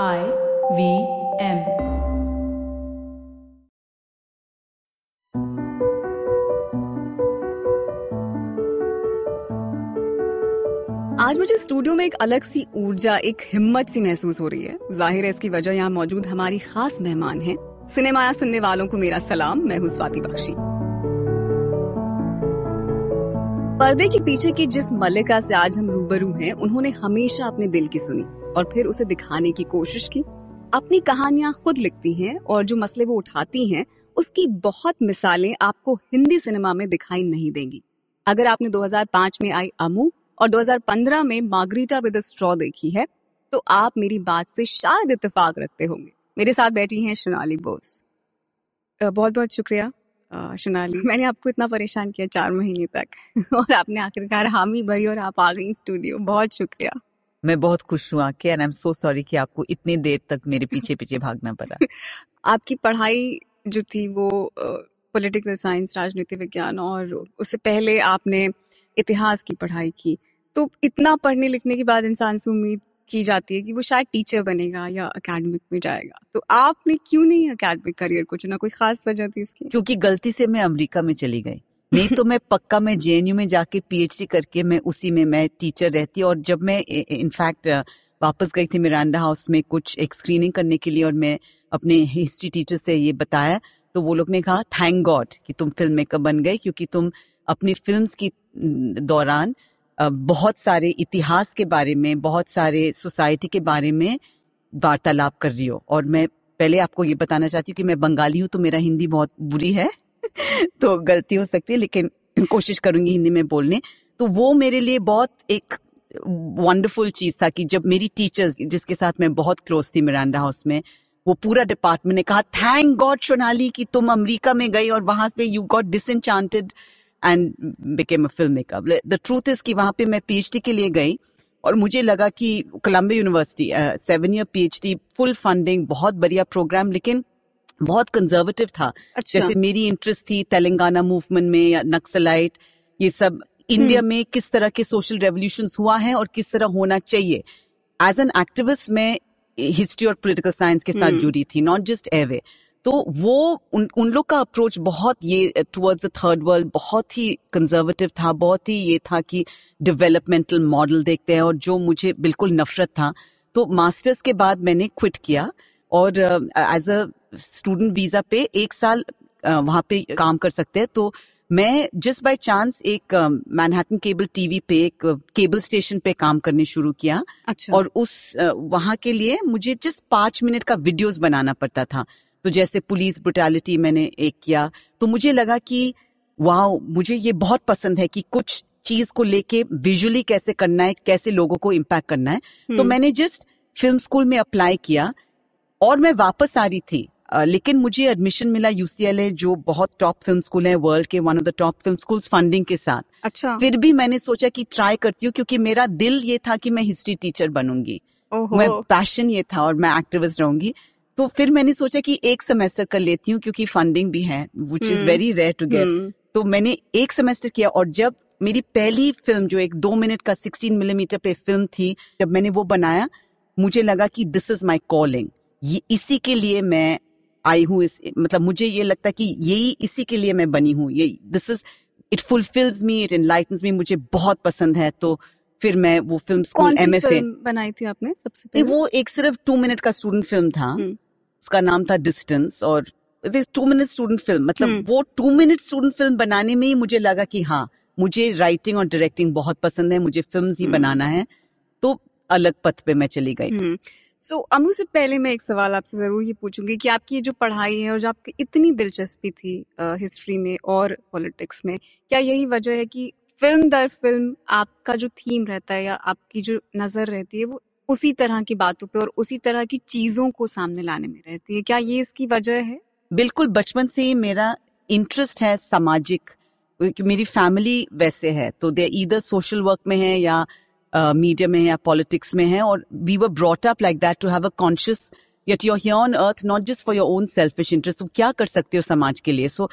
I V M. आज मुझे studio में एक अलग सी ऊर्जा, एक हिम्मत सी महसूस हो रही है। ज़ाहिर है इसकी वजह यहाँ मौजूद हमारी खास मेहमान हैं। सिनेमाया सुनने वालों को मेरा सलाम, मैं हूँ स्वाति बख्शी। पर्दे के पीछे की जिस मल्लिका से आज हम रूबरू हैं, उन्होंने हमेशा अपने दिल की सुनी। और फिर उसे दिखाने की कोशिश की। अपनी कहानियाँ खुद लिखती हैं और जो मसले वो उठाती हैं, उसकी बहुत मिसालें आपको हिंदी सिनेमा में दिखाई नहीं देंगी। अगर आपने 2005 में आई अमू और 2015 में मार्गरीटा विद स्ट्रॉ देखी है तो आप मेरी बात से शायद इतफाक रखते होंगे। मेरे साथ बैठी हैं शनाली बोस। बहुत बहुत शुक्रिया शनाली। मैंने आपको इतना परेशान किया चार महीने तक। और आपने आखिरकार हामी भरी और आप आ गई स्टूडियो। बहुत शुक्रिया। मैं बहुत खुश हूँ आके and I am so sorry कि आपको इतनी देर तक मेरे पीछे पीछे भागना पड़ा। आपकी पढ़ाई जो थी वो पॉलिटिकल साइंस राजनीति विज्ञान और उससे पहले आपने इतिहास की पढ़ाई की तो इतना पढ़ने लिखने के बाद इंसान से उम्मीद की जाती है कि वो शायद टीचर बनेगा या अकेडमिक में जाएगा। तो आपने क्यों नहीं अकेडमिक करियर को चुना? कोई खास वजह थी इसकी? क्योंकि गलती से मैं अमेरिका में चली गई। नहीं तो मैं पक्का मैं जेएनयू में जाके पीएचडी करके मैं उसी में मैं टीचर रहती और जब मैं इनफैक्ट वापस गई थी मिरांडा हाउस में कुछ एक स्क्रीनिंग करने के लिए और मैं अपने हिस्ट्री टीचर से ये बताया तो वो लोग ने कहा थैंक गॉड कि तुम फ़िल्म मेकर बन गए क्योंकि तुम अपनी फ़िल्म की दौरान बहुत सारे इतिहास के बारे में, बहुत सारे सोसाइटी के बारे में वार्तालाप कर रही हो। और मैं पहले आपको ये बताना चाहती हूँ कि मैं बंगाली हूँ तो मेरा हिंदी बहुत बुरी है। तो गलती हो सकती है, लेकिन कोशिश करूँगी हिंदी में बोलने। तो वो मेरे लिए बहुत एक वंडरफुल चीज़ था कि जब मेरी टीचर्स जिसके साथ मैं बहुत क्लोज थी मिरांडा हाउस में, वो पूरा डिपार्टमेंट ने कहा थैंक गॉड सोनाली, कि तुम अमेरिका में गई और वहाँ पे you got disenchanted and became a film maker the truth is कि वहाँ पे मैं पीएचडी के लिए गई और मुझे लगा कि Columbia university seven year PhD full funding बहुत बढ़िया प्रोग्राम लेकिन बहुत कंजर्वेटिव था अच्छा। जैसे मेरी इंटरेस्ट थी तेलंगाना मूवमेंट में या नक्सलाइट ये सब इंडिया हम्म। में किस तरह के सोशल रेवोल्यूशन हुआ है और किस तरह होना चाहिए एज एन एक्टिविस्ट में हिस्ट्री और पॉलिटिकल साइंस के साथ हम्म। जुड़ी थी नॉट जस्ट एवे तो वो उन उन लोग का अप्रोच बहुत ये टुवर्ड्स द थर्ड वर्ल्ड बहुत ही कंजर्वेटिव था बहुत ही ये था कि डेवलपमेंटल मॉडल देखते हैं और जो मुझे बिल्कुल नफरत था तो मास्टर्स के बाद मैंने क्विट किया और एज अ स्टूडेंट वीज़ा पे एक साल वहाँ पे काम कर सकते हैं। तो मैं जिस बाय चांस एक मैनहट्टन केबल टीवी पे एक केबल स्टेशन पे काम करने शुरू किया। अच्छा। और उस वहाँ के लिए मुझे जस्ट पाँच मिनट का वीडियोस बनाना पड़ता था। तो जैसे पुलिस ब्रुटैलिटी मैंने एक किया। तो मुझे लगा कि वाह मुझे ये बहुत पसंद है कि कुछ चीज़ को लेके विजुअली कैसे करना है कैसे लोगों को इम्पैक्ट करना है। तो हम्म। मैंने जस्ट फ़िल्म स्कूल में अप्लाई किया। और मैं वापस आ रही थी। लेकिन मुझे एडमिशन मिला यूसीएलए जो बहुत टॉप फ़िल्म स्कूल है वर्ल्ड के one of the top film schools funding के साथ। अच्छा। फिर भी मैंने सोचा कि ट्राई करती हूँ क्योंकि मेरा दिल ये था कि मैं हिस्ट्री टीचर बनूँगी। मैं पैशन ये था और मैं एक्टिविस्ट रहूँगी। तो फिर मैंने सोचा कि एक सेमेस्टर कर लेती हूँ क्योंकि फंडिंग भी है which is very rare to get तो मैंने एक सेमेस्टर किया और जब मेरी पहली फ़िल्म जो एक दो मिनट का सिक्सटीन मिलीमीटर पे फ़िल्म थी जब मैंने वो बनाया मुझे लगा कि दिस इज़ माई कॉलिंग ये इसी के लिए मैं आई हूँ इस मतलब मुझे ये लगता है कि यही इसी के लिए मैं बनी हूँ ये this is it fulfils me it enlightens me मुझे बहुत पसंद है तो फिर मैं वो फ़िल्म स्कूल एम एफ़ बनाई थी आपने सबसे पहले वो एक सिर्फ़ टू मिनट का स्टूडेंट फ़िल्म था हम्म। उसका नाम था डिस्टेंस और टू मिनट स्टूडेंट फ़िल्म मतलब हम्म। वो टू मिनट स्टूडेंट फ़िल्म बनाने में ही मुझे लगा कि हाँ मुझे राइटिंग और डायरेक्टिंग बहुत पसंद है मुझे फ़िल्म ही हम्म। बनाना है तो अलग पथ पे मैं चली गई सो so, अमू से पहले मैं एक सवाल आपसे ज़रूर ये पूछूँगी कि आपकी ये जो पढ़ाई है और जो आपकी इतनी दिलचस्पी थी हिस्ट्री में और पॉलिटिक्स में क्या यही वजह है कि फ़िल्म दर फ़िल्म आपका जो थीम रहता है या आपकी जो नज़र रहती है वो उसी तरह की बातों पे और उसी तरह की चीज़ों को सामने लाने में रहती है? क्या ये इसकी वजह है? बिल्कुल बचपन से ही मेरा इंटरेस्ट है सामाजिक मेरी फैमिली वैसे है तो दे इधर सोशल वर्क में है या मीडिया में या पॉलिटिक्स में है और we were brought up like that to have a conscious yet you're here on earth not just for your own selfish interest तुम क्या कर सकते हो समाज के लिए? So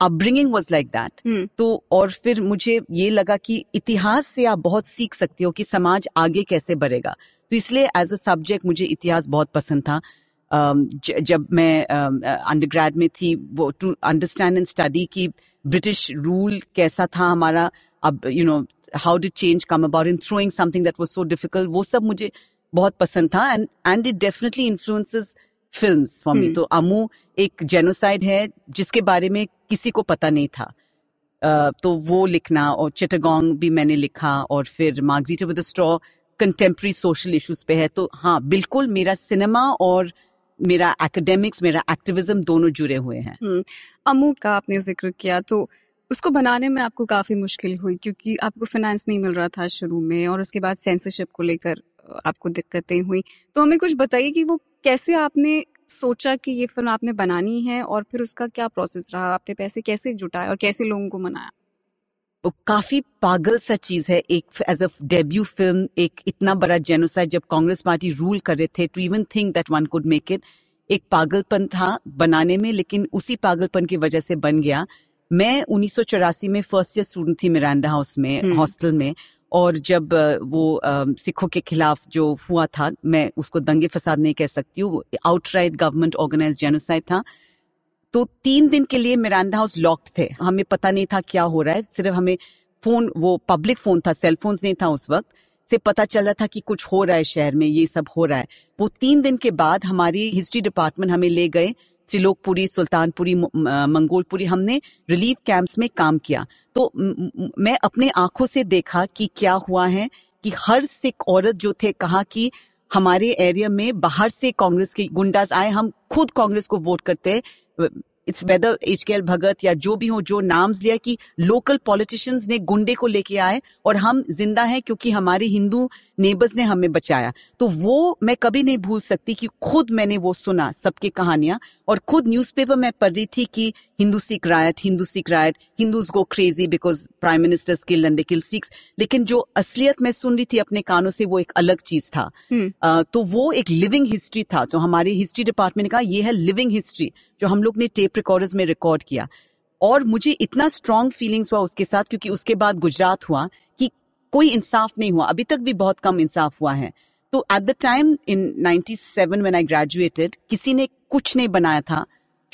upbringing was like that तो और फिर मुझे ये लगा कि इतिहास से आप बहुत सीख सकते हो कि समाज आगे कैसे बढ़ेगा। तो इसलिए एज अ सब्जेक्ट मुझे इतिहास बहुत पसंद था। Um, जब मैं अंडरग्रेड में थी वो टू अंडरस्टैंड एंड स्टडी की ब्रिटिश रूल कैसा था हमारा। अब you know how did change come about in throwing something that was so difficult वो सब मुझे बहुत पसंद था and and it definitely influences films for me. तो अमू एक जेनोसाइड है जिसके बारे में किसी को पता नहीं था। अ, तो वो लिखना और चिटागोंग भी मैंने लिखा और फिर Margarita with straw contemporary social issues पे है। तो हाँ बिल्कुल मेरा सिनेमा और मेरा एकेडमिक्स मेरा एक्टिविज्म दोनों जुड़े हुए हैं। अमू का आपने ज़िक्र किया तो उसको बनाने में आपको काफ़ी मुश्किल हुई, क्योंकि आपको फाइनेंस नहीं मिल रहा था शुरू में और उसके बाद सेंसरशिप को लेकर आपको दिक्कतें हुई। तो हमें कुछ बताइए कि वो कैसे आपने सोचा कि ये फ़िल्म आपने बनानी है और फिर उसका क्या प्रोसेस रहा? आपने पैसे कैसे जुटाए और कैसे लोगों को मनाया? वो काफ़ी पागल सा चीज़ है, एक एज अ डेब्यू फ़िल्म एक इतना बड़ा जेनोसाइड जब कांग्रेस पार्टी रूल कर रहे थे to even think that one could make it एक पागलपन था बनाने में, लेकिन उसी पागलपन की वजह से बन गया। मैं उन्नीस सौ चौरासी में फ़र्स्ट ईयर स्टूडेंट थी मिरांडा हाउस में हम्म। हॉस्टल में और जब वो सिखों के खिलाफ जो हुआ था मैं उसको दंगे फसाद नहीं कह सकती हूँ आउटराइट गवर्नमेंट ऑर्गेनाइज जेनोसाइड था। तो तीन दिन के लिए मिरांडा हाउस लॉक्ड थे। हमें पता नहीं था क्या हो रहा है सिर्फ़ हमें फ़ोन वो पब्लिक फ़ोन था सेल फ़ोन नहीं था उस वक्त से पता चला था कि कुछ हो रहा है शहर में ये सब हो रहा है। वो तीन दिन के बाद हमारी हिस्ट्री डिपार्टमेंट हमें ले गए त्रिलोकपुरी सुल्तानपुरी मंगोलपुरी हमने रिलीफ कैंप्स में काम किया। तो म- अपने आँखों से देखा कि क्या हुआ है कि हर सिख औरत जो थे कहा कि हमारे एरिया में बाहर से कांग्रेस के गुंडास आए, हम खुद कांग्रेस को वोट करते it's whether H K L Bhagat या जो भी हो, जो नाम्स लिया कि लोकल पॉलिटिशियंस ने गुंडे को लेके आए और हम ज़िंदा हैं क्योंकि हमारे हिंदू नेबर्स ने हमें बचाया। तो वो मैं कभी नहीं भूल सकती कि खुद मैंने वो सुना सबकी कहानियाँ। और खुद न्यूज़पेपर में पढ़ रही थी कि Hindu Sikh riot Hindu Sikh riot Hindus go crazy because prime minister kill and kill Sikhs लेकिन जो असलियत मैं सुन रही थी अपने कानों से वो एक अलग चीज़ था। हम्म। अ, तो वो एक लिविंग हिस्ट्री था तो हमारी हिस्ट्री डिपार्टमेंट ने कहा ये है लिविंग हिस्ट्री जो हम लोग ने टेप रिकॉर्डर्स में रिकॉर्ड किया। और मुझे इतना स्ट्रांग फीलिंग्स हुआ उसके साथ क्योंकि उसके बाद गुजरात हुआ कि कोई इंसाफ नहीं हुआ। अभी तक भी बहुत कम इंसाफ हुआ है। तो at the time in 97 when I graduated किसी ने कुछ नहीं बनाया था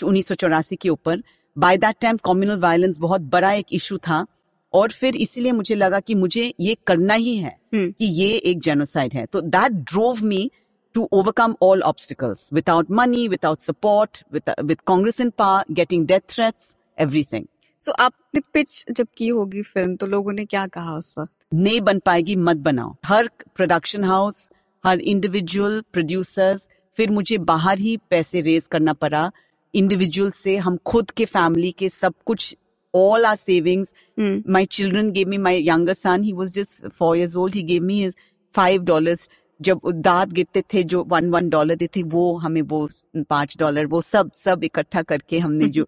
उन्नीस सौ चौरासी के ऊपर। By that time communal violence बहुत बड़ा एक इशू था। और फिर इसीलिए मुझे लगा कि मुझे ये करना ही है हम्म। कि ये एक जेनोसाइड है। तो that drove me to overcome all obstacles without money without support with Congress in in getting death threats everything. So आपने पिच जब की होगी फ़िल्म तो लोगों ने क्या कहा उस वक्त? नहीं बन पाएगी मत बनाओ। हर प्रोडक्शन हाउस हर इंडिविजुअल प्रोड्यूसर्स फिर मुझे बाहर ही पैसे रेज करना पड़ा। इंडिविजुअल से हम खुद के फैमिली के सब कुछ all our savings hmm my children gave me my younger son he was just four years old he gave me his five dollars. जब दाद गिरते थे जो वन वन डॉलर देते वो हमें वो पाँच डॉलर वो सब सब इकट्ठा करके हमने जो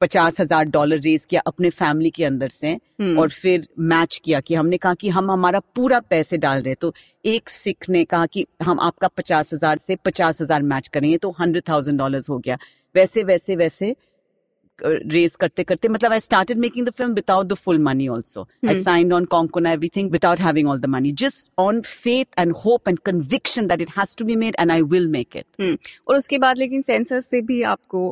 पचास हज़ार डॉलर रेज किया अपने फैमिली के अंदर से हम्म। और फिर मैच किया कि हमने कहा कि हम हमारा पूरा पैसे डाल रहे तो एक सिख ने कहा कि हम आपका पचास हज़ार से पचास हज़ार मैच करेंगे तो हंड्रेड थाउज़ेंड डॉलर हो गया वैसे वैसे वैसे रेज करते करते मतलब I started making the film without the full money also I. Signed on Konkona everything without having all the money just on faith and hope and conviction that it has to be made and I will make it और उसके बाद लेकिन sensor से भी आपको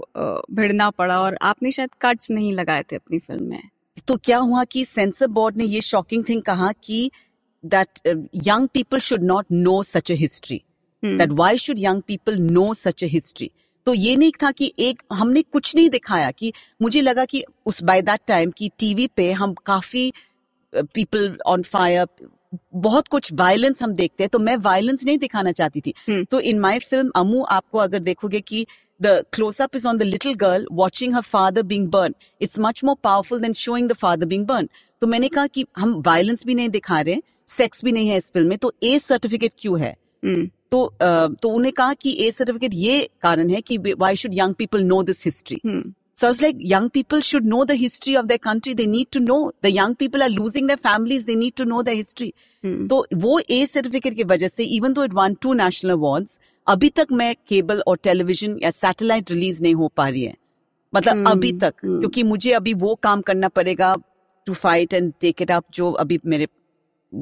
भिड़ना पड़ा और आपने शायद कट्स नहीं लगाए थे अपनी फ़िल्म में। तो क्या हुआ कि सेंसर बोर्ड ने ये शॉकिंग थिंग कहा कि that young people should not know such a history that why should young people know such a history तो ये नहीं था कि एक हमने कुछ नहीं दिखाया कि मुझे लगा कि उस बाय दैट टाइम की टीवी पे हम काफ़ी पीपल ऑन फायर बहुत कुछ वायलेंस हम देखते हैं तो मैं वायलेंस नहीं दिखाना चाहती थी। हम्म। तो इन माय फ़िल्म अमू आपको अगर देखोगे कि the close up is on the little girl watching her father being burn it's much more powerful than showing the father being burn तो मैंने कहा कि हम वायलेंस भी नहीं दिखा रहे सेक्स भी नहीं है इस फ़िल्म में तो ए सर्टिफिकेट क्यों है? हम्म, तो तो उन्हें कहा कि ए सर्टिफिकेट ये कारण है कि why should young people know this history it's like young people should know the history of their country. They need to know. The young people are losing their families. They need to know their history. हम्म, तो वो A certificate की वजह से even though it won two national awards अभी तक मैं cable और टेलीविज़न या सैटेलाइट रिलीज़ नहीं हो पा रही है मतलब हम्म, अभी तक हम्म। क्योंकि मुझे अभी वो काम करना पड़ेगा to fight and take it up जो अभी मेरे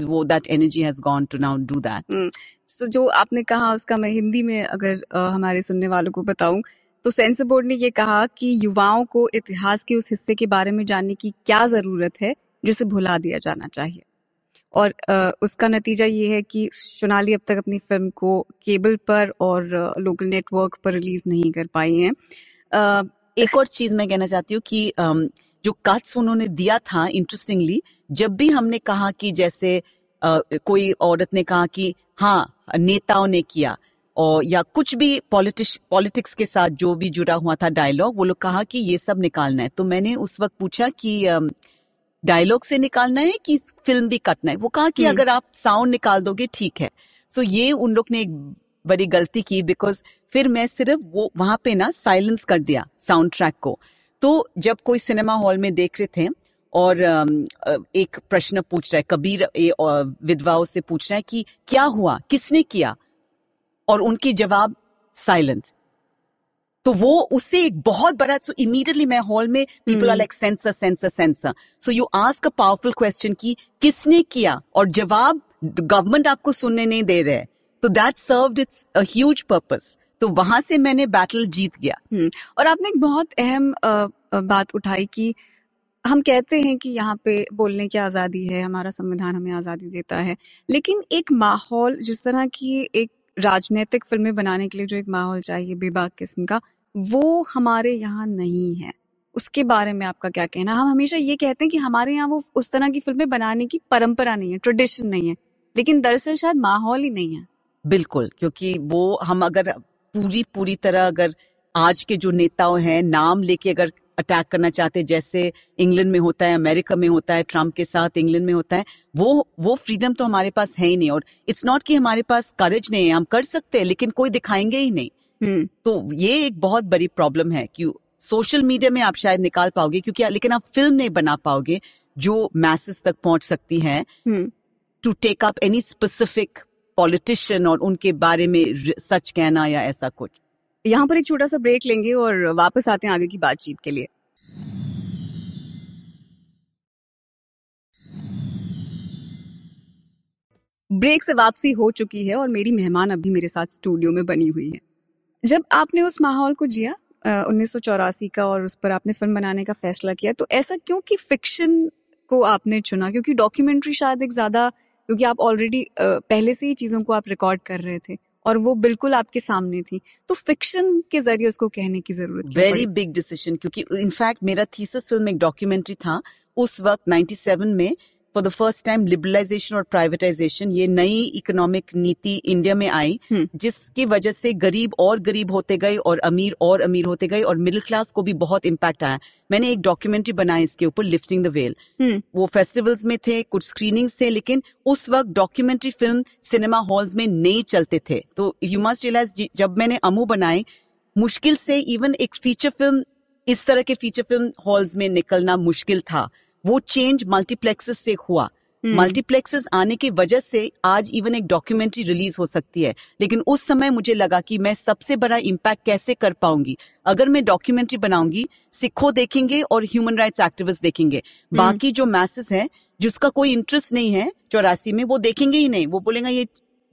वो that energy has gone to now do that so जो आपने कहा उसका मैं हिंदी में अगर अ, हमारे सुनने वालों को बताऊँ तो सेंसर बोर्ड ने ये कहा कि युवाओं को इतिहास के उस हिस्से के बारे में जानने की क्या ज़रूरत है जिसे भुला दिया जाना चाहिए। और अ, उसका नतीजा ये है कि सोनाली अब तक अपनी फ़िल्म को केबल पर और लोकल नेटवर्क पर रिलीज़ नहीं कर पाई हैं। अ, एक और चीज़ मैं कहना चाहती हूँ कि अम, जो कट्स उन्होंने दिया था इंटरेस्टिंगली जब भी हमने कहा कि जैसे अ, कोई औरत ने कहा कि हाँ नेताओं ने किया। और या कुछ भी पॉलिटिक्स पॉलिटिक्स के साथ जो भी जुड़ा हुआ था डायलॉग वो लोग कहा कि ये सब निकालना है। तो मैंने उस वक्त पूछा कि डायलॉग से निकालना है कि फ़िल्म भी कटना है? वो कहा कि हम्म। अगर आप साउंड निकाल दोगे ठीक है। सो ये उन लोग ने एक बड़ी गलती की बिकॉज़ फिर मैं सिर्फ़ वो वहाँ पे ना साइलेंस कर दिया साउंड ट्रैक को। तो जब कोई सिनेमा हॉल में देख रहे थे और एक प्रश्न पूछ रहा है कबीर विधवाओं से पूछ रहा है कि क्या हुआ किसने किया? और उनके जवाब साइलेंस. तो वो उससे एक बहुत बड़ा सो इमीडिएटली मैं हॉल में people are. Like censor censor censor so you ask a powerful question की किसने किया? और जवाब गवर्नमेंट आपको सुनने नहीं दे रहे तो that served it's a huge purpose तो वहाँ से मैंने बैटल जीत गया। हम्म, और आपने एक बहुत अहम बात उठाई कि हम कहते हैं कि यहाँ पे बोलने की आज़ादी है, हमारा संविधान हमें आज़ादी देता है। लेकिन एक माहौल, जिस तरह की एक राजनीतिक फ़िल्में बनाने के लिए जो एक माहौल चाहिए बेबाक किस्म का, वो हमारे यहाँ नहीं है। उसके बारे में आपका क्या कहना हम हमेशा ये कहते हैं कि हमारे यहाँ वो उस तरह की फ़िल्में बनाने की परंपरा नहीं है, ट्रेडिशन नहीं है। लेकिन दरअसल शायद माहौल ही नहीं है। बिल्कुल, क्योंकि वो हम अगर पूरी पूरी तरह अगर आज के जो नेताओं हैं, नाम लेके अगर अटैक करना चाहते जैसे इंग्लैंड में होता है अमेरिका में होता है ट्रंप के साथ इंग्लैंड में होता है वो वो फ्रीडम तो हमारे पास है ही नहीं और इट्स नॉट कि हमारे पास करेज नहीं है हम कर सकते हैं लेकिन कोई दिखाएँगे ही नहीं। हम्म। तो ये एक बहुत बड़ी प्रॉब्लम है कि सोशल मीडिया में आप शायद निकाल पाओगे क्योंकि लेकिन आप फ़िल्म नहीं बना पाओगे जो मैसेज तक पहुँच सकती है to take up any specific politician और उनके बारे में सच कहना या ऐसा कुछ। यहाँ पर एक छोटा सा ब्रेक लेंगे और वापस आते हैं आगे की बातचीत के लिए। ब्रेक से वापसी हो चुकी है और मेरी मेहमान अभी मेरे साथ स्टूडियो में बनी हुई है। जब आपने उस माहौल को जिया उन्नीस सौ चौरासी का और उस पर आपने फ़िल्म बनाने का फैसला किया तो ऐसा क्यों कि फिक्शन को आपने चुना? क्योंकि डॉक्यूमेंट्री शायद एक ज़्यादा, क्योंकि आप ऑलरेडी पहले से ही चीज़ों को आप रिकॉर्ड कर रहे थे। और वो बिल्कुल आपके सामने थी। तो फिक्शन के ज़रिए उसको कहने की ज़रूरत वेरी बिग डिसीज़न क्योंकि इनफैक्ट मेरा थीसिस फ़िल्म एक डॉक्यूमेंट्री था। उस वक्त 97 में for the first time liberalisation और प्राइवेटाइजेशन ये नई इकोनॉमिक नीति इंडिया में आई हम्म। जिसकी वजह से गरीब और गरीब होते गए और अमीर और अमीर होते गए और मिडिल क्लास को भी बहुत इम्पैक्ट आया। मैंने एक डॉक्यूमेंट्री बनाई इसके ऊपर लिफ्टिंग द वेल वो फेस्टिवल्स में थे कुछ स्क्रीनिंग थे लेकिन उस वक्त डॉक्यूमेंट्री फ़िल्म सिनेमा हॉल्स में नहीं चलते थे। तो यू मस्ट रियलाइज़ जब मैंने अमू बनाए मुश्किल से इवन एक फीचर फ़िल्म इस तरह के फीचर फ़िल्म हॉल्स में निकलना मुश्किल था। वो चेंज मल्टीप्लेक्सेस से हुआ। मल्टीप्लेक्सेस आने की वजह से आज इवन एक डॉक्यूमेंट्री रिलीज़ हो सकती है। लेकिन उस समय मुझे लगा कि मैं सबसे बड़ा इम्पैक्ट कैसे कर पाऊँगी? अगर मैं डॉक्यूमेंट्री बनाऊँगी सिखो देखेंगे और ह्यूमन राइट्स एक्टिविस्ट देखेंगे। बाकी जो मैसेज है जिसका कोई इंटरेस्ट नहीं है चौरासी में वो देखेंगे ही नहीं। वो बोलेंगे ये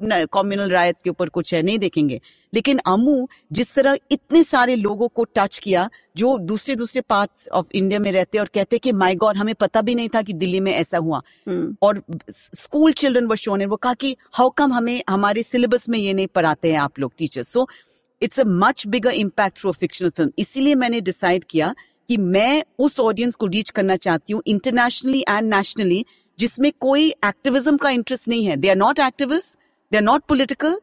कम्युनल राइट्स के ऊपर कुछ है नहीं देखेंगे। लेकिन अमू जिस तरह इतने सारे लोगों को टच किया जो दूसरे दूसरे पार्ट ऑफ़ इंडिया में रहते और कहते कि माय गॉड हमें पता भी नहीं था कि दिल्ली में ऐसा हुआ। हम्म। और स्कूल चिल्ड्रन व शोन वो कहा कि हाउ कम हमें हमारे सिलेबस में ये नहीं पढ़ाते हैं आप लोग teachers so it's a much bigger impact through fictional film इसीलिए मैंने डिसाइड किया कि मैं उस ऑडियंस को रीच करना चाहती हूँ इंटरनेशनली एंड नेशनली जिसमें कोई एक्टिविज्म का इंटरेस्ट नहीं है। They are not activist they are not political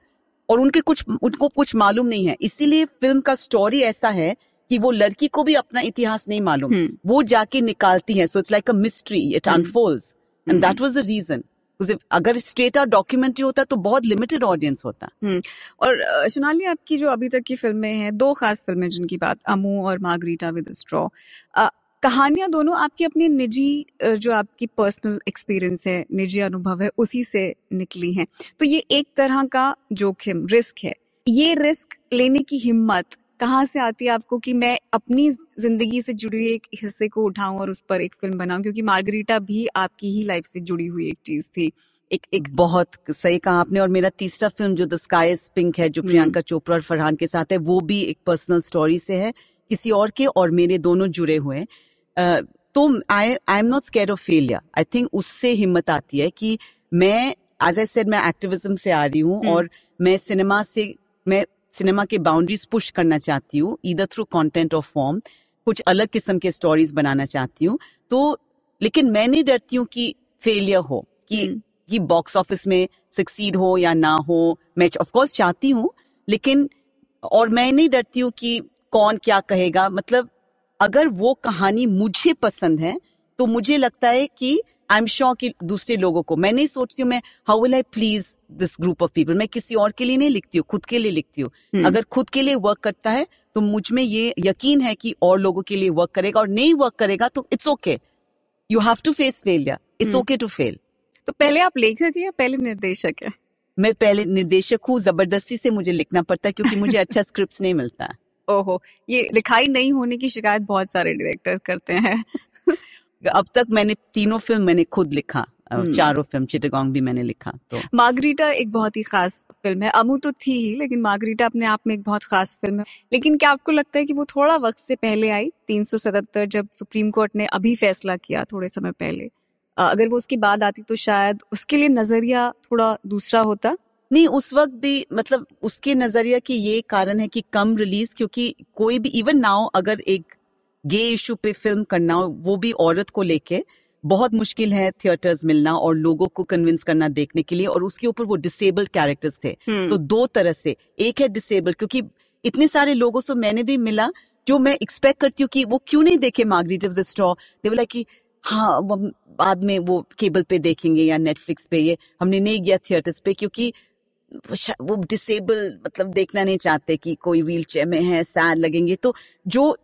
और उनके कुछ उनको कुछ मालूम नहीं है। इसीलिए फ़िल्म का स्टोरी ऐसा है कि वो लड़की को भी अपना इतिहास नहीं मालूम। हम्म। वो जाके निकालती है। So it's like a mystery it hmm. Unfolds and that was the reason अगर स्ट्रेट आउट डॉक्यूमेंट्री होता तो बहुत लिमिटेड ऑडियंस होता। और अ, सोनाली आपकी जो अभी तक की फ़िल्में हैं दो खास फ़िल्में जिनकी बात अमू और मार्गरीटा विद स्ट्रॉ। कहानियाँ दोनों आपकी अपनी निजी जो आपकी पर्सनल एक्सपीरियंस है निजी अनुभव है उसी से निकली हैं। तो ये एक तरह का जोखिम रिस्क है। ये रिस्क लेने की हिम्मत कहाँ से आती है आपको कि मैं अपनी ज़िंदगी से जुड़ी एक हिस्से को उठाऊं और उस पर एक फ़िल्म बनाऊँ? क्योंकि मार्गरीटा भी आपकी ही लाइफ से जुड़ी हुई एक चीज़ थी। एक एक बहुत सही कहा आपने और मेरा तीसरा फ़िल्म जो द स्काई इज़ पिंक है जो हम्म। प्रियंका चोपड़ा और फरहान के साथ है वो भी एक पर्सनल स्टोरी से है। किसी और के और मेरे दोनों जुड़े हुए हैं। तो I I am not scared of failure I think उससे हिम्मत आती है कि मैं एज आई सेड मैं एक्टिविज्म से आ रही हूँ हम्म। और मैं सिनेमा से मैं सिनेमा के बाउंड्रीज पुश करना चाहती हूँ इधर थ्रू कंटेंट और फॉर्म कुछ अलग किस्म के स्टोरीज बनाना चाहती हूँ तो लेकिन मैं नहीं डरती हूँ कि फेलियर हो कि हम्म। कि बॉक्स ऑफ़िस में सक्सीड हो या ना हो मैं ऑफ़ कोर्स चाहती हूँ लेकिन और मैं नहीं डरती हूँ कि कौन क्या कहेगा मतलब अगर वो कहानी मुझे पसंद है तो मुझे लगता है कि आई एम श्योर कि दूसरे लोगों को। मैं नहीं सोचती हूँ मैं how will I please this group of people मैं किसी और के लिए नहीं लिखती हूँ खुद के लिए लिखती हूँ। हम्म। अगर खुद के लिए वर्क करता है तो मुझमें ये यकीन है कि और लोगों के लिए वर्क करेगा और नहीं वर्क करेगा तो it's okay you have to face failure it's. Okay to fail तो पहले आप लेखक हैं या पहले निर्देशक है? मैं पहले निर्देशक हूँ ज़बरदस्ती से मुझे लिखना पड़ता है क्योंकि मुझे अच्छा स्क्रिप्ट नहीं मिलता। है ओहो ये लिखाई नहीं होने की शिकायत बहुत सारे डायरेक्टर करते हैं। अब तक मैंने तीनों फ़िल्म मैंने खुद लिखा हम्म। चारों फ़िल्म चिटगोंग भी मैंने लिखा तो। मार्गरीटा एक बहुत ही खास फ़िल्म है। अमू तो थी ही लेकिन मार्गरीटा अपने आप में एक बहुत खास फ़िल्म है। लेकिन क्या आपको लगता है कि वो थोड़ा वक्त से पहले आई 377 जब सुप्रीम कोर्ट ने अभी फैसला किया थोड़े समय पहले? अगर वो उसके बाद आती तो शायद उसके लिए नज़रिया थोड़ा दूसरा होता। नहीं उस वक्त भी मतलब उसके नज़रिया की ये कारण है कि कम रिलीज़ क्योंकि कोई भी इवन नाउ अगर एक गे इशू पे फ़िल्म करना हो वो भी औरत को लेके बहुत मुश्किल है थिएटर्स मिलना और लोगों को कन्विंस करना देखने के लिए और उसके ऊपर वो डिसेबल्ड कैरेक्टर्स थे। हम्म, तो दो तरह से एक है डिसेबल क्योंकि इतने सारे लोगों से मैंने भी मिला जो मैं एक्सपेक्ट करती हूँ कि वो क्यों नहीं देखे मार्गरीट ऑफ़ द स्ट्रॉ दे बोला कि हाँ वो बाद में वो केबल पे देखेंगे या नेटफ्लिक्स पे ये हमने नहीं गया थिएटर्स पे क्योंकि वो डिसेबल मतलब देखना नहीं चाहते कि कोई व्हील चेयर में है सैड लगेंगे। तो जो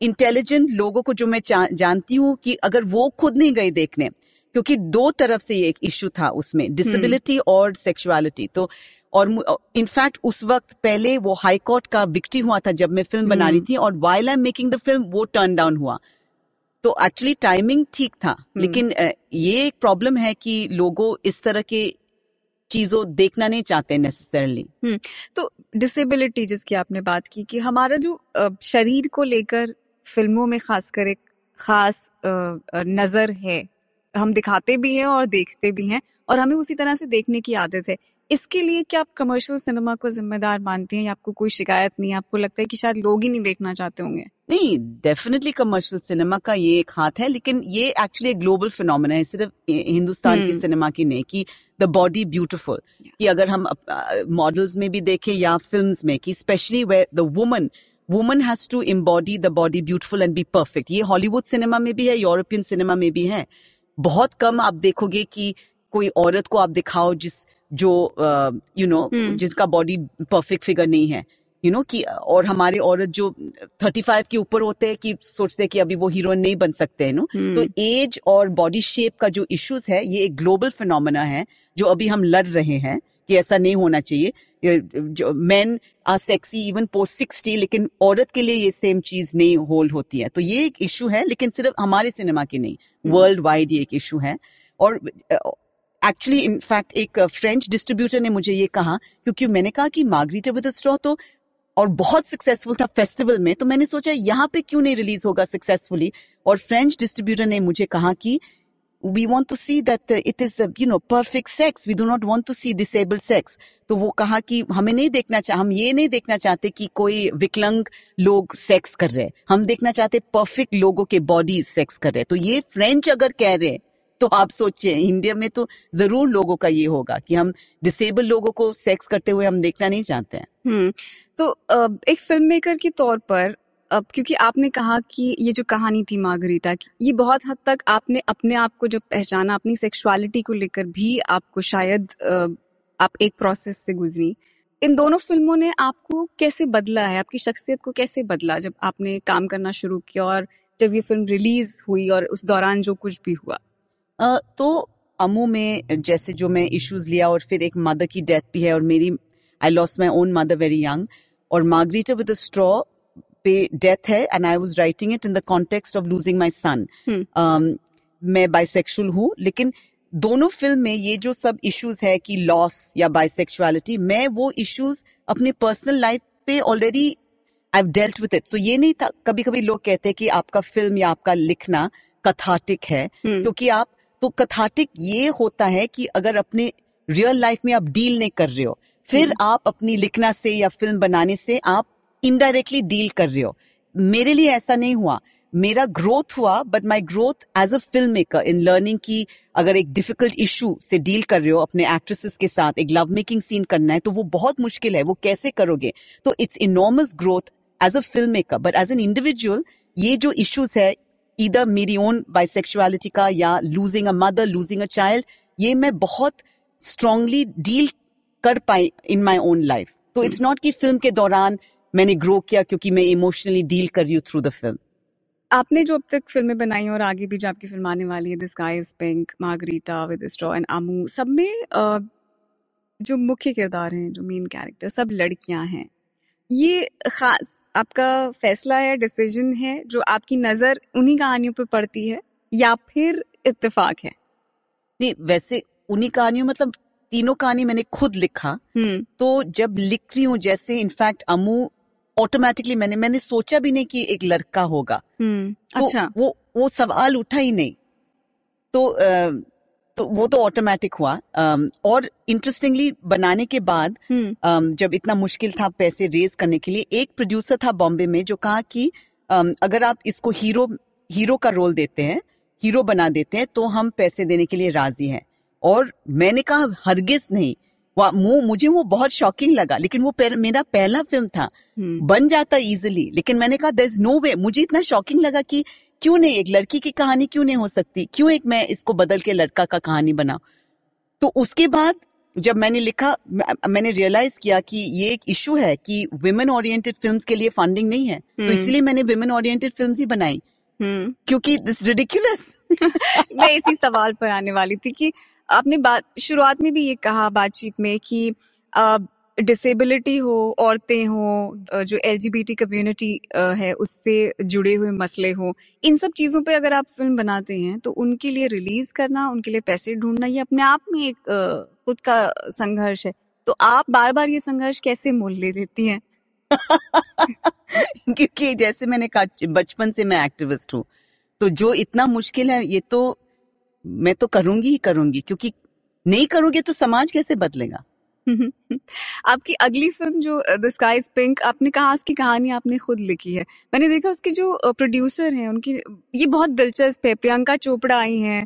इंटेलिजेंट लोगों को जो मैं जानती हूँ कि अगर वो खुद नहीं गए देखने क्योंकि दो तरफ़ से ये एक इशू था उसमें डिसेबिलिटी और सेक्सुअलिटी तो और इनफैक्ट उस वक्त पहले वो हाई कोर्ट का विक्टी हुआ था जब मैं फ़िल्म बना रही हम्म। थी और while I am making the film वो टर्न डाउन हुआ। तो एक्चुअली टाइमिंग ठीक था लेकिन ये एक प्रॉब्लम है कि लोगों इस तरह के चीज़ों देखना नहीं चाहते नेसेसरली तो डिसेबिलिटी जिसकी आपने बात की कि हमारा जो शरीर को लेकर फ़िल्मों में खासकर एक खास नज़र है, हम दिखाते भी हैं और देखते भी हैं और हमें उसी तरह से देखने की आदत है। इसके लिए क्या आप कमर्शियल सिनेमा को जिम्मेदार मानते हैं या आपको कोई शिकायत नहीं आपको लगता है कि शायद लोग ही नहीं देखना चाहते होंगे? नहीं डेफिनेटली कमर्शियल सिनेमा का ये एक हाथ है लेकिन ये एक्चुअली एक ग्लोबल फिनोमेना है सिर्फ़ हिंदुस्तान की हम्म। सिनेमा की नहीं कि द बॉडी ब्यूटिफुल कि अगर हम मॉडल्स uh, में भी देखें या फ़िल्म में कि specially way the woman woman has to embody the body beautiful and be perfect ये हॉलीवुड सिनेमा में भी है यूरोपियन सिनेमा में भी है। बहुत कम आप देखोगे कि कोई औरत को आप दिखाओ जिस जो यू नो हम्म। जिसका बॉडी परफेक्ट फिगर नहीं है यू नो कि और हमारे औरत जो थर्टी फाइव के ऊपर होते हैं कि सोचते हैं कि अभी वो हीरोइन नहीं बन सकते हैं नो hmm. तो एज और बॉडी शेप का जो इश्यूज़ है ये एक ग्लोबल फिनोमेना है जो अभी हम लड़ रहे हैं कि ऐसा नहीं होना चाहिए men are sexy even post sixty लेकिन औरत के लिए ये सेम चीज़ नहीं होल्ड होती है तो ये एक इशू है लेकिन सिर्फ़ हमारे सिनेमा की नहीं वर्ल्ड वाइड ये एक इशू है और एक्चुअली इनफैक्ट एक फ्रेंच डिस्ट्रीब्यूटर ने मुझे ये कहा, क्योंकि मैंने कहा कि मार्गरीटा विद स्ट्रॉ तो और बहुत सक्सेसफुल था फेस्टिवल में तो मैंने सोचा यहाँ पे क्यों नहीं रिलीज़ होगा सक्सेसफुली और फ्रेंच डिस्ट्रीब्यूटर ने मुझे कहा कि we want to see that it is you know perfect sex we sex not want to see to sex तो वो कहा कि, हमें नहीं देखना चाह हम ये नहीं देखना चाहते कि कोई विकलंग लोग सेक्स कर रहे हैं। हम देखना चाहते परफेक्ट लोगों के बॉडीज सेक्स कर रहे हैं। तो ये फ्रेंच अगर कह रहे हैं तो आप सोचिए, इंडिया में तो ज़रूर लोगों का ये होगा कि हम डिसेबल लोगों को सेक्स करते हुए हम देखना नहीं चाहते हैं। हम्म तो एक फ़िल्म मेकर के तौर पर, अब क्योंकि आपने कहा कि ये जो कहानी थी मार्गरीटा की, ये बहुत हद तक आपने अपने आप को जब पहचाना, अपनी सेक्सुअलिटी को लेकर भी आपको शायद आप एक प्रोसेस से गुजरी। इन दोनों फ़िल्मों ने आपको कैसे बदला है? आपकी शख्सियत को कैसे बदला जब आपने काम करना शुरू किया और जब ये फ़िल्म रिलीज़ हुई और उस दौरान जो कुछ भी हुआ? तो अमू में जैसे जो मैं इश्यूज़ लिया और फिर एक मदर की डेथ भी है और मेरी I loss my own mother very young और मार्गरीटा विद स्ट्रॉ पे डेथ है and I was writing it in the context of losing my son. मैं बाइसेक्सुअल हूँ लेकिन दोनों फ़िल्म में ये जो सब इश्यूज़ है कि लॉस या बाइसेक्सुअलिटी मैं वो इश्यूज़ अपने पर्सनल लाइफ पे already I dealt with it so ये नहीं था कभी कभी लोग कहते हैं कि आपका फ़िल्म या आपका लिखना कथाटिक है हम्म, क्योंकि आप तो कथाटिक ये होता है कि अगर अपने रियल लाइफ में आप डील नहीं कर रहे हो फिर हम्म। आप अपनी लिखना से या फ़िल्म बनाने से आप इनडायरेक्टली डील कर रहे हो। मेरे लिए ऐसा नहीं हुआ। मेरा ग्रोथ हुआ but my growth as a film maker in learning की अगर एक डिफ़िकल्ट इशू से डील कर रहे हो अपने एक्ट्रेसेस के साथ एक लव मेकिंग सीन करना है तो वो बहुत मुश्किल है। वो कैसे करोगे? तो it's enormous growth as a film maker but as an individual ये जो इश्यूज़ है इधर मेरी ओन बाइसेक्सुअलिटी का या losing a mother losing a child ये मैं बहुत स्ट्रांगली डील कर पाई इन माई ओन लाइफ तो इट्स नॉट कि फ़िल्म के दौरान मैंने ग्रो किया क्योंकि मैं इमोशनली डील कर रही हूँ थ्रू द फ़िल्म आपने जो अब तक फ़िल्में बनाई और आगे भी जो आपकी फ़िल्म आने वाली है this guy is pink Margarita with straw and आमू सब में जो मुख्य किरदार हैं, जो मेन कैरेक्टर सब लड़कियाँ हैं ये खास आपका फैसला है डिसीज़न है जो आपकी नज़र उन्हीं कहानियों पे पड़ती है या फिर इत्तेफाक है? नहीं वैसे उन्हीं कहानियों मतलब तीनों कहानी मैंने खुद लिखा। हम्म। तो जब लिख रही हूँ जैसे इनफैक्ट अमू ऑटोमेटिकली मैंने मैंने सोचा भी नहीं कि एक लड़का होगा। हम्म तो अच्छा। वो वो सवाल उठा ही नहीं। तो अ, तो वो तो ऑटोमेटिक हुआ। अम, और इंटरेस्टिंगली बनाने के बाद हम्म। अम, जब इतना मुश्किल था पैसे रेज करने के लिए एक प्रोड्यूसर था बॉम्बे में जो कहा कि अम, अगर आप इसको हीरो हीरो का रोल देते हैं हीरो बना देते हैं तो हम पैसे देने के लिए राज़ी हैं। और मैंने कहा हरगिज नहीं। वह मुझे वो बहुत शॉकिंग लगा लेकिन वो पहल- मेरा पहला फ़िल्म था। हम्म। बन जाता इजिली लेकिन मैंने कहा दर इज़ नो वे मुझे इतना शॉकिंग लगा कि क्यों नहीं? एक लड़की की कहानी क्यों नहीं हो सकती? क्यों एक मैं इसको बदल के लड़का का कहानी बना? तो उसके बाद जब मैंने लिखा मैंने रियलाइज़ किया कि ये एक इशू है कि वुमेन ओरिएंटेड फिल्म्स के लिए फंडिंग नहीं है। तो हम्म। इसलिए मैंने वुमेन ओरिएंटेड फिल्म्स ही बनाई। हम्म। क्योंकि दिस रिडिकुलस मैं इसी सवाल पर आने वाली थी कि आपने बात शुरुआत में भी ये कहा बातचीत में कि डिसेबिलिटी हो, औरतें हो जो एलजीबीटी कम्युनिटी है, उससे जुड़े हुए मसले हो, इन सब चीज़ों पे अगर आप फ़िल्म बनाते हैं तो उनके लिए रिलीज़ करना, उनके लिए पैसे ढूंढना, ये अपने आप में एक खुद का संघर्ष है। तो आप बार बार ये संघर्ष कैसे मोल ले लेती हैं? क्योंकि जैसे मैंने कहा, बचपन से मैं एक्टिविस्ट हूँ तो जो इतना मुश्किल है, ये तो मैं तो करूँगी ही करूँगी, क्योंकि नहीं करोगे तो समाज कैसे बदलेगा? आपकी अगली फ़िल्म जो द स्काई पिंक आपने कहा, उसकी कहानी आपने खुद लिखी है। मैंने देखा उसके जो प्रोड्यूसर हैं, उनकी, ये बहुत दिलचस्प है। प्रियंका चोपड़ा आई हैं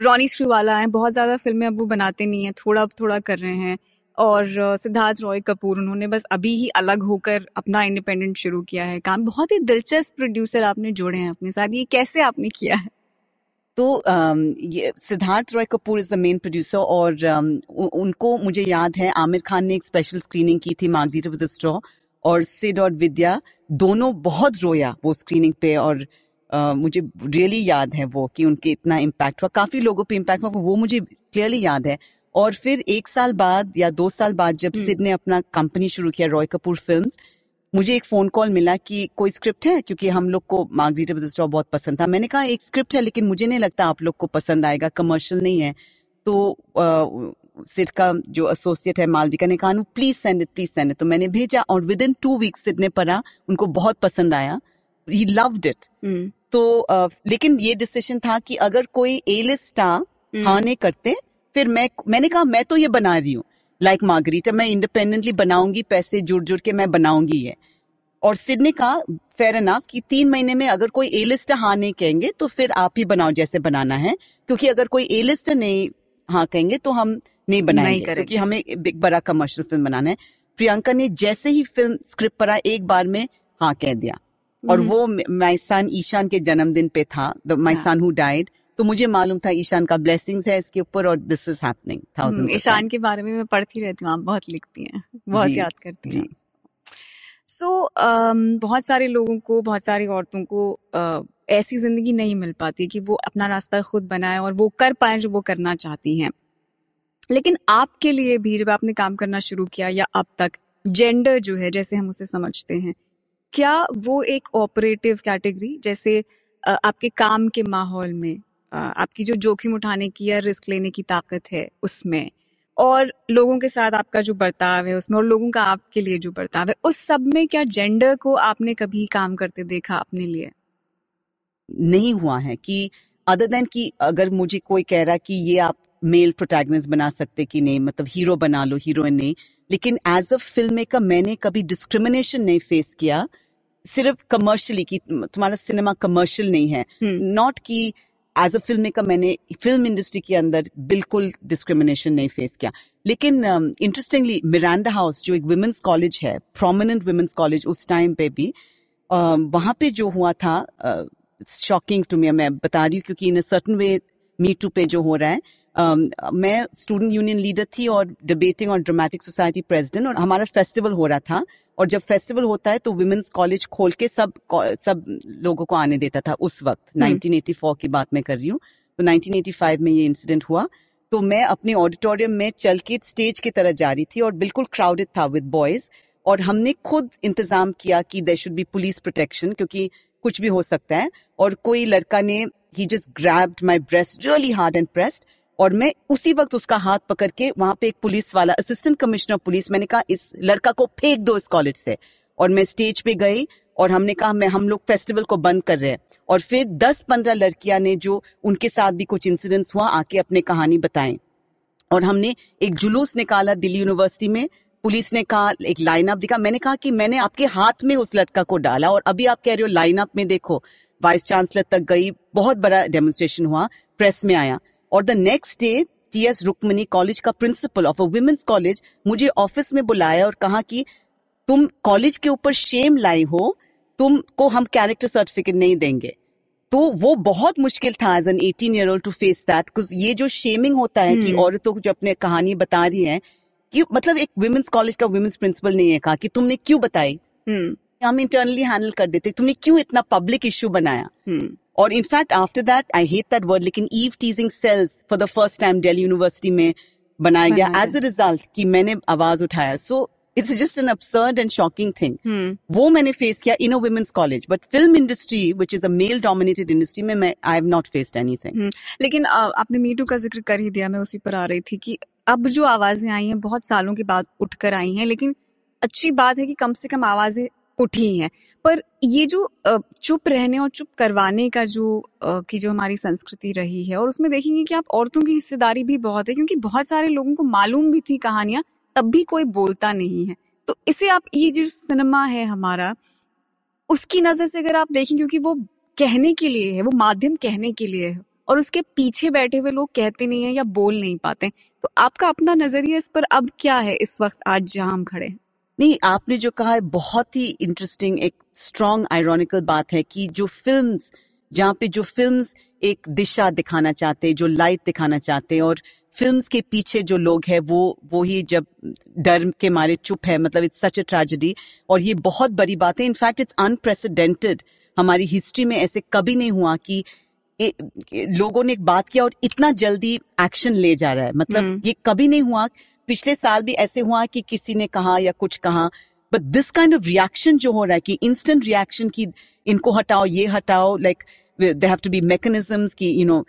रॉनी स्क्रूवाला हैं, बहुत ज़्यादा फ़िल्में अब वो बनाते नहीं हैं, थोड़ा थोड़ा कर रहे हैं। और सिद्धार्थ रॉय कपूर, उन्होंने बस अभी ही अलग होकर अपना इंडिपेंडेंट शुरू किया है। काम बहुत ही दिलचस्प प्रोड्यूसर आपने जोड़े हैं अपने साथ, ये कैसे आपने किया है? तो Siddharth Roy Kapoor is the main producer और उनको मुझे याद है आमिर खान ने एक स्पेशल स्क्रीनिंग की थी मार्गरीटा विद स्ट्रॉ और सिड और विद्या दोनों बहुत रोया वो स्क्रीनिंग पे और अ, मुझे रियली याद है वो कि उनके इतना इम्पैक्ट हुआ काफ़ी लोगों पे इम्पैक्ट हुआ वो मुझे क्लियरली याद है और फिर एक साल बाद या दो साल बाद जब हम्म। सिड ने अपना कंपनी शुरू किया रॉय कपूर फिल्म्स मुझे एक फ़ोन कॉल मिला कि कोई स्क्रिप्ट है? क्योंकि हम लोग को मार्गरीटा विद स्ट्रॉ बहुत पसंद था। मैंने कहा एक स्क्रिप्ट है लेकिन मुझे नहीं लगता आप लोग को पसंद आएगा। कमर्शियल नहीं है। तो सिड का जो एसोसिएट है मालविका ने कहा please send it please send it तो मैंने भेजा और within two weeks Sid ने पढ़ा उनको बहुत पसंद आया। ही लव्ड इट तो अ, लेकिन ये डिसीज़न था कि अगर कोई ए लिस्ट स्टार हम्म, हाँ नहीं करते फिर मैं मैंने कहा मैं तो ये बना रही हूँ। लाइक मार्गरीटा मैं इंडिपेंडेंटली बनाऊँगी पैसे जुड़ जुड़ के मैं बनाऊँगी ये। और सिड ने कहा फेयर एनफ कि तीन महीने में अगर कोई ए लिस्ट हाँ नहीं कहेंगे तो फिर आप ही बनाओ जैसे बनाना है। क्योंकि अगर कोई ए लिस्ट नहीं हाँ कहेंगे तो हम नहीं बनाएँगे करेंगे। क्योंकि हमें बिग बड़ा कमर्शियल फ़िल्म बनाना है। प्रियंका ने जैसे ही फ़िल्म स्क्रिप्ट पढ़ा एक बार में हाँ कह दिया। और हम्म, वो माई सन ईशान के जन्मदिन पे था माई। सन हु। डाइड तो मुझे मालूम था ईशान का ब्लेसिंग्स है इसके ऊपर और this is happening thousand Ishaan के बारे में मैं पढ़ती रहती हूँ आप बहुत लिखती हैं बहुत याद करती। हैं। सो बहुत सारे लोगों को बहुत सारी औरतों को अ, ऐसी ज़िंदगी नहीं मिल पाती कि वो अपना रास्ता खुद बनाए और वो कर पाए जो वो करना चाहती हैं। लेकिन आपके लिए भी जब आपने काम करना शुरू किया या अब तक जेंडर जो है जैसे हम उसे समझते हैं क्या वो एक ऑपरेटिव कैटेगरी जैसे अ, आपके काम के माहौल में आपकी जो जोखिम उठाने की या रिस्क लेने की ताकत है उसमें और लोगों के साथ आपका जो बर्ताव है उसमें और लोगों का आपके लिए जो बर्ताव है उस सब में क्या जेंडर को आपने कभी काम करते देखा अपने लिए? नहीं हुआ है कि अदर देन कि अगर मुझे कोई कह रहा कि ये आप मेल प्रोटैगनिस्ट बना सकते कि नहीं मतलब हीरो बना लो हीरोइन नहीं लेकिन एज अ फ़िल्म मेकर मैंने कभी डिस्क्रिमिनेशन नहीं फेस किया सिर्फ़ कमर्शियली कि तुम्हारा सिनेमा कमर्शियल नहीं है। हम्म। नॉट कि एज अ फ़िल्म मेकर मैंने फ़िल्म इंडस्ट्री के अंदर बिल्कुल डिस्क्रिमिनेशन नहीं फेस किया। लेकिन इंटरेस्टिंगली मिरांडा हाउस जो एक वुमेंस कॉलेज है प्रोमिनेंट वुमेंस कॉलेज उस टाइम पे भी uh, वहाँ पे जो हुआ था शॉकिंग टू मी मैं बता रही हूँ क्योंकि इन a certain way me to पे जो हो रहा है um, मैं स्टूडेंट यूनियन लीडर थी और डिबेटिंग और ड्रामेटिक सोसाइटी प्रेसिडेंट और हमारा फेस्टिवल हो रहा था और जब फेस्टिवल होता है तो वुमेन्स कॉलेज खोल के सब सब लोगों को आने देता था उस वक्त हम्म। 1984 की बात मैं कर रही हूँ तो 1985 में ये इंसिडेंट हुआ तो मैं अपने ऑडिटोरियम में चल के स्टेज की तरह जा रही थी और बिल्कुल क्राउडेड था विद बॉयज़ और हमने खुद इंतज़ाम किया कि there should be police protection क्योंकि कुछ भी हो सकता है और कोई लड़का ने ही just grabbed my breast really hard and pressed और मैं उसी वक्त उसका हाथ पकड़ के वहाँ पे एक पुलिस वाला असिस्टेंट कमिश्नर पुलिस मैंने कहा, इस लड़का को फेंक दो इस कॉलेज से। और मैं स्टेज पे गई और हमने कहा, मैं, हम लोग फेस्टिवल को बंद कर रहे हैं। और फिर 10-15 लड़कियाँ ने जो, उनके साथ भी कुछ इंसिडेंट्स हुआ, आके अपने कहानी बताएँ और हमने एक जुलूस निकाला दिल्ली यूनिवर्सिटी में। पुलिस ने कहा, एक लाइन अप दिखा। मैंने कहा कि मैंने आपके हाथ में उस लड़का को डाला और अभी आप कह रहे हो लाइन अप में देखो। वाइस चांसलर तक गई, बहुत बड़ा डेमोन्स्ट्रेशन हुआ प्रेस में आया। और the next day T S Rukmini college का principal of a women's college मुझे ऑफ़िस में बुलाया और कहा कि तुम कॉलेज के ऊपर शेम लाई हो तुमको हम कैरेक्टर सर्टिफिकेट नहीं देंगे। तो वो बहुत मुश्किल था as an 18 year old to face that because ये जो शेमिंग होता है कि हम्म। औरतों को जो अपने कहानी बता रही हैं कि मतलब एक वुमेन्स कॉलेज का वुमेन्स प्रिंसिपल ने ये कहा कि तुमने क्यों बताई? हम्म। हम इंटरनली हैंडल कर देते तुमने क्यों इतना पब्लिक इश्यू बनाया? हम्म। और in fact after that I hate that word लेकिन eve teasing cells for the first time Delhi university में बनाया गया एज अ रिज़ल्ट कि मैंने आवाज़ उठाया। So it's just an absurd and shocking thing वो मैंने फेस किया in a women's college but film industry which is a male dominated industry में मैं I have not faced anything लेकिन अ, आपने मीटू का ज़िक्र कर ही दिया मैं उसी पर आ रही थी कि अब जो आवाज़ें आई हैं बहुत सालों के बाद उठकर आई हैं लेकिन अच्छी बात है कि कम से कम आवाज़ें उठी हैं। पर ये जो चुप रहने और चुप करवाने का जो की जो हमारी संस्कृति रही है, और उसमें देखेंगे कि आप औरतों की हिस्सेदारी भी बहुत है, क्योंकि बहुत सारे लोगों को मालूम भी थी कहानियाँ, तब भी कोई बोलता नहीं है। तो इसे आप, ये जो सिनेमा है हमारा, उसकी नज़र से अगर आप देखें, क्योंकि वो कहने के लिए है, वो माध्यम कहने के लिए है, और उसके पीछे बैठे हुए लोग कहते नहीं है या बोल नहीं पाते तो आपका अपना नज़रिया इस पर अब क्या है इस वक्त आज जहाँ हम खड़े हैं? नहीं आपने जो कहा है बहुत ही इंटरेस्टिंग एक स्ट्रॉन्ग आयरॉनिकल बात है कि जो फ़िल्म जहाँ पे जो फ़िल्म एक दिशा दिखाना चाहते हैं जो लाइट दिखाना चाहते हैं और फिल्म्स के पीछे जो लोग हैं वो वो ही जब डर के मारे चुप है मतलब इट्स सच अ ट्रेजेडी और ये बहुत बड़ी बात है। इनफैक्ट इट्स अनप्रेसिडेंटेड हमारी हिस्ट्री में ऐसे कभी नहीं हुआ कि ए, लोगों ने एक बात किया और इतना जल्दी एक्शन ले जा रहा है। मतलब हम्म। ये कभी नहीं हुआ पिछले साल भी ऐसे हुआ कि किसी ने कहा या कुछ कहा but this kind of reaction जो हो रहा है कि इंस्टेंट रिएक्शन की इनको हटाओ ये हटाओ like they have to be mechanisms की यू नो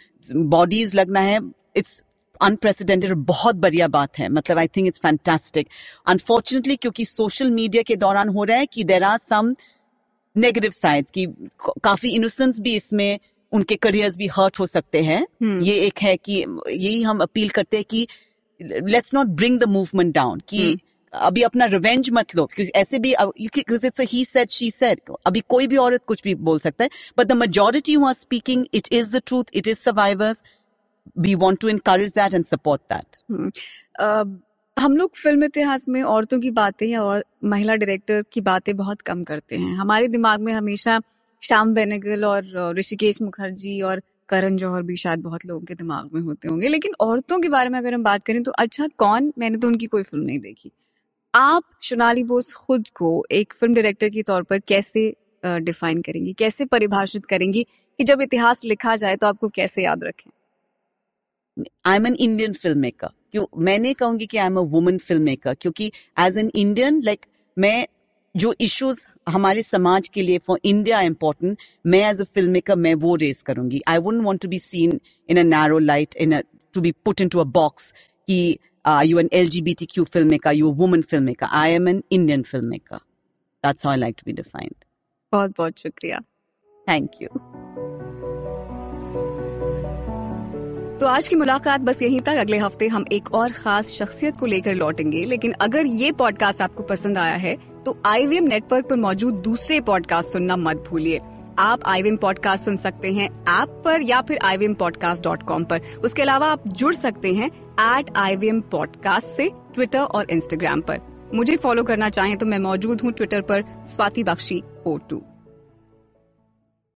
बॉडीज लगना है। इट्स अनप्रेसिडेंटेड बहुत बढ़िया बात है। मतलब I think it's fantastic unfortunately क्योंकि सोशल मीडिया के दौरान हो रहा है कि there are some negative sides की काफ़ी इनोसेंस भी इसमें उनके करियर्स भी हर्ट हो सकते हैं। हम्म। ये एक है कि यही हम अपील करते हैं कि let's not bring the movement down कि। अभी अपना रिवेंज मत लो क्योंकि ऐसे भी it's he said she said अभी कोई भी औरत कुछ भी बोल सकता है but the majority who are speaking it is the truth it is survivors we want to encourage that and support that. हम लोग फ़िल्म इतिहास में औरतों की बातें या और महिला डायरेक्टर की बातें बहुत कम करते हैं हमारे दिमाग में हमेशा श्याम बेनेगल और ऋषिकेश मुखर्जी और करण जौहर भी शायद बहुत लोगों के दिमाग में होते होंगे। लेकिन औरतों के बारे में अगर हम बात करें तो अच्छा कौन? मैंने तो उनकी कोई फ़िल्म नहीं देखी। आप सोनाली बोस खुद को एक फ़िल्म डायरेक्टर के तौर पर कैसे डिफाइन करेंगी? कैसे परिभाषित करेंगी कि जब इतिहास लिखा जाए तो आपको कैसे याद रखें? I am an Indian film maker क्यों? मैं नहीं कहूँगी कि I am a woman film maker क्योंकि एज एन इंडियन लाइक मैं जो इश्यूज़ हमारे समाज के लिए फॉर इंडिया इम्पोर्टेंट मैं एज अ फ़िल्म मेकर मैं वो रेस करूँगी I wouldn't want to be seen in a narrow light in to be put into a box कि you an LGBTQ filmmaker, you're a woman filmmaker. I am an Indian filmmaker. That's how I like to be defined. बहुत बहुत शुक्रिया Thank you. तो आज की मुलाकात बस यहीं तक अगले हफ़्ते हम एक और खास शख्सियत को लेकर लौटेंगे लेकिन अगर ये पॉडकास्ट आपको पसंद आया है तो आईवीएम नेटवर्क पर मौजूद दूसरे पॉडकास्ट सुनना मत भूलिए। आप आईवीएम पॉडकास्ट सुन सकते हैं ऐप पर या फिर आई पॉडकास्ट डॉट कॉम पर। उसके अलावा आप जुड़ सकते हैं एट आई पॉडकास्ट से ट्विटर और इंस्टाग्राम पर। मुझे फॉलो करना चाहें तो मैं मौजूद हूँ ट्विटर पर स्वाति बख्शी ओ टू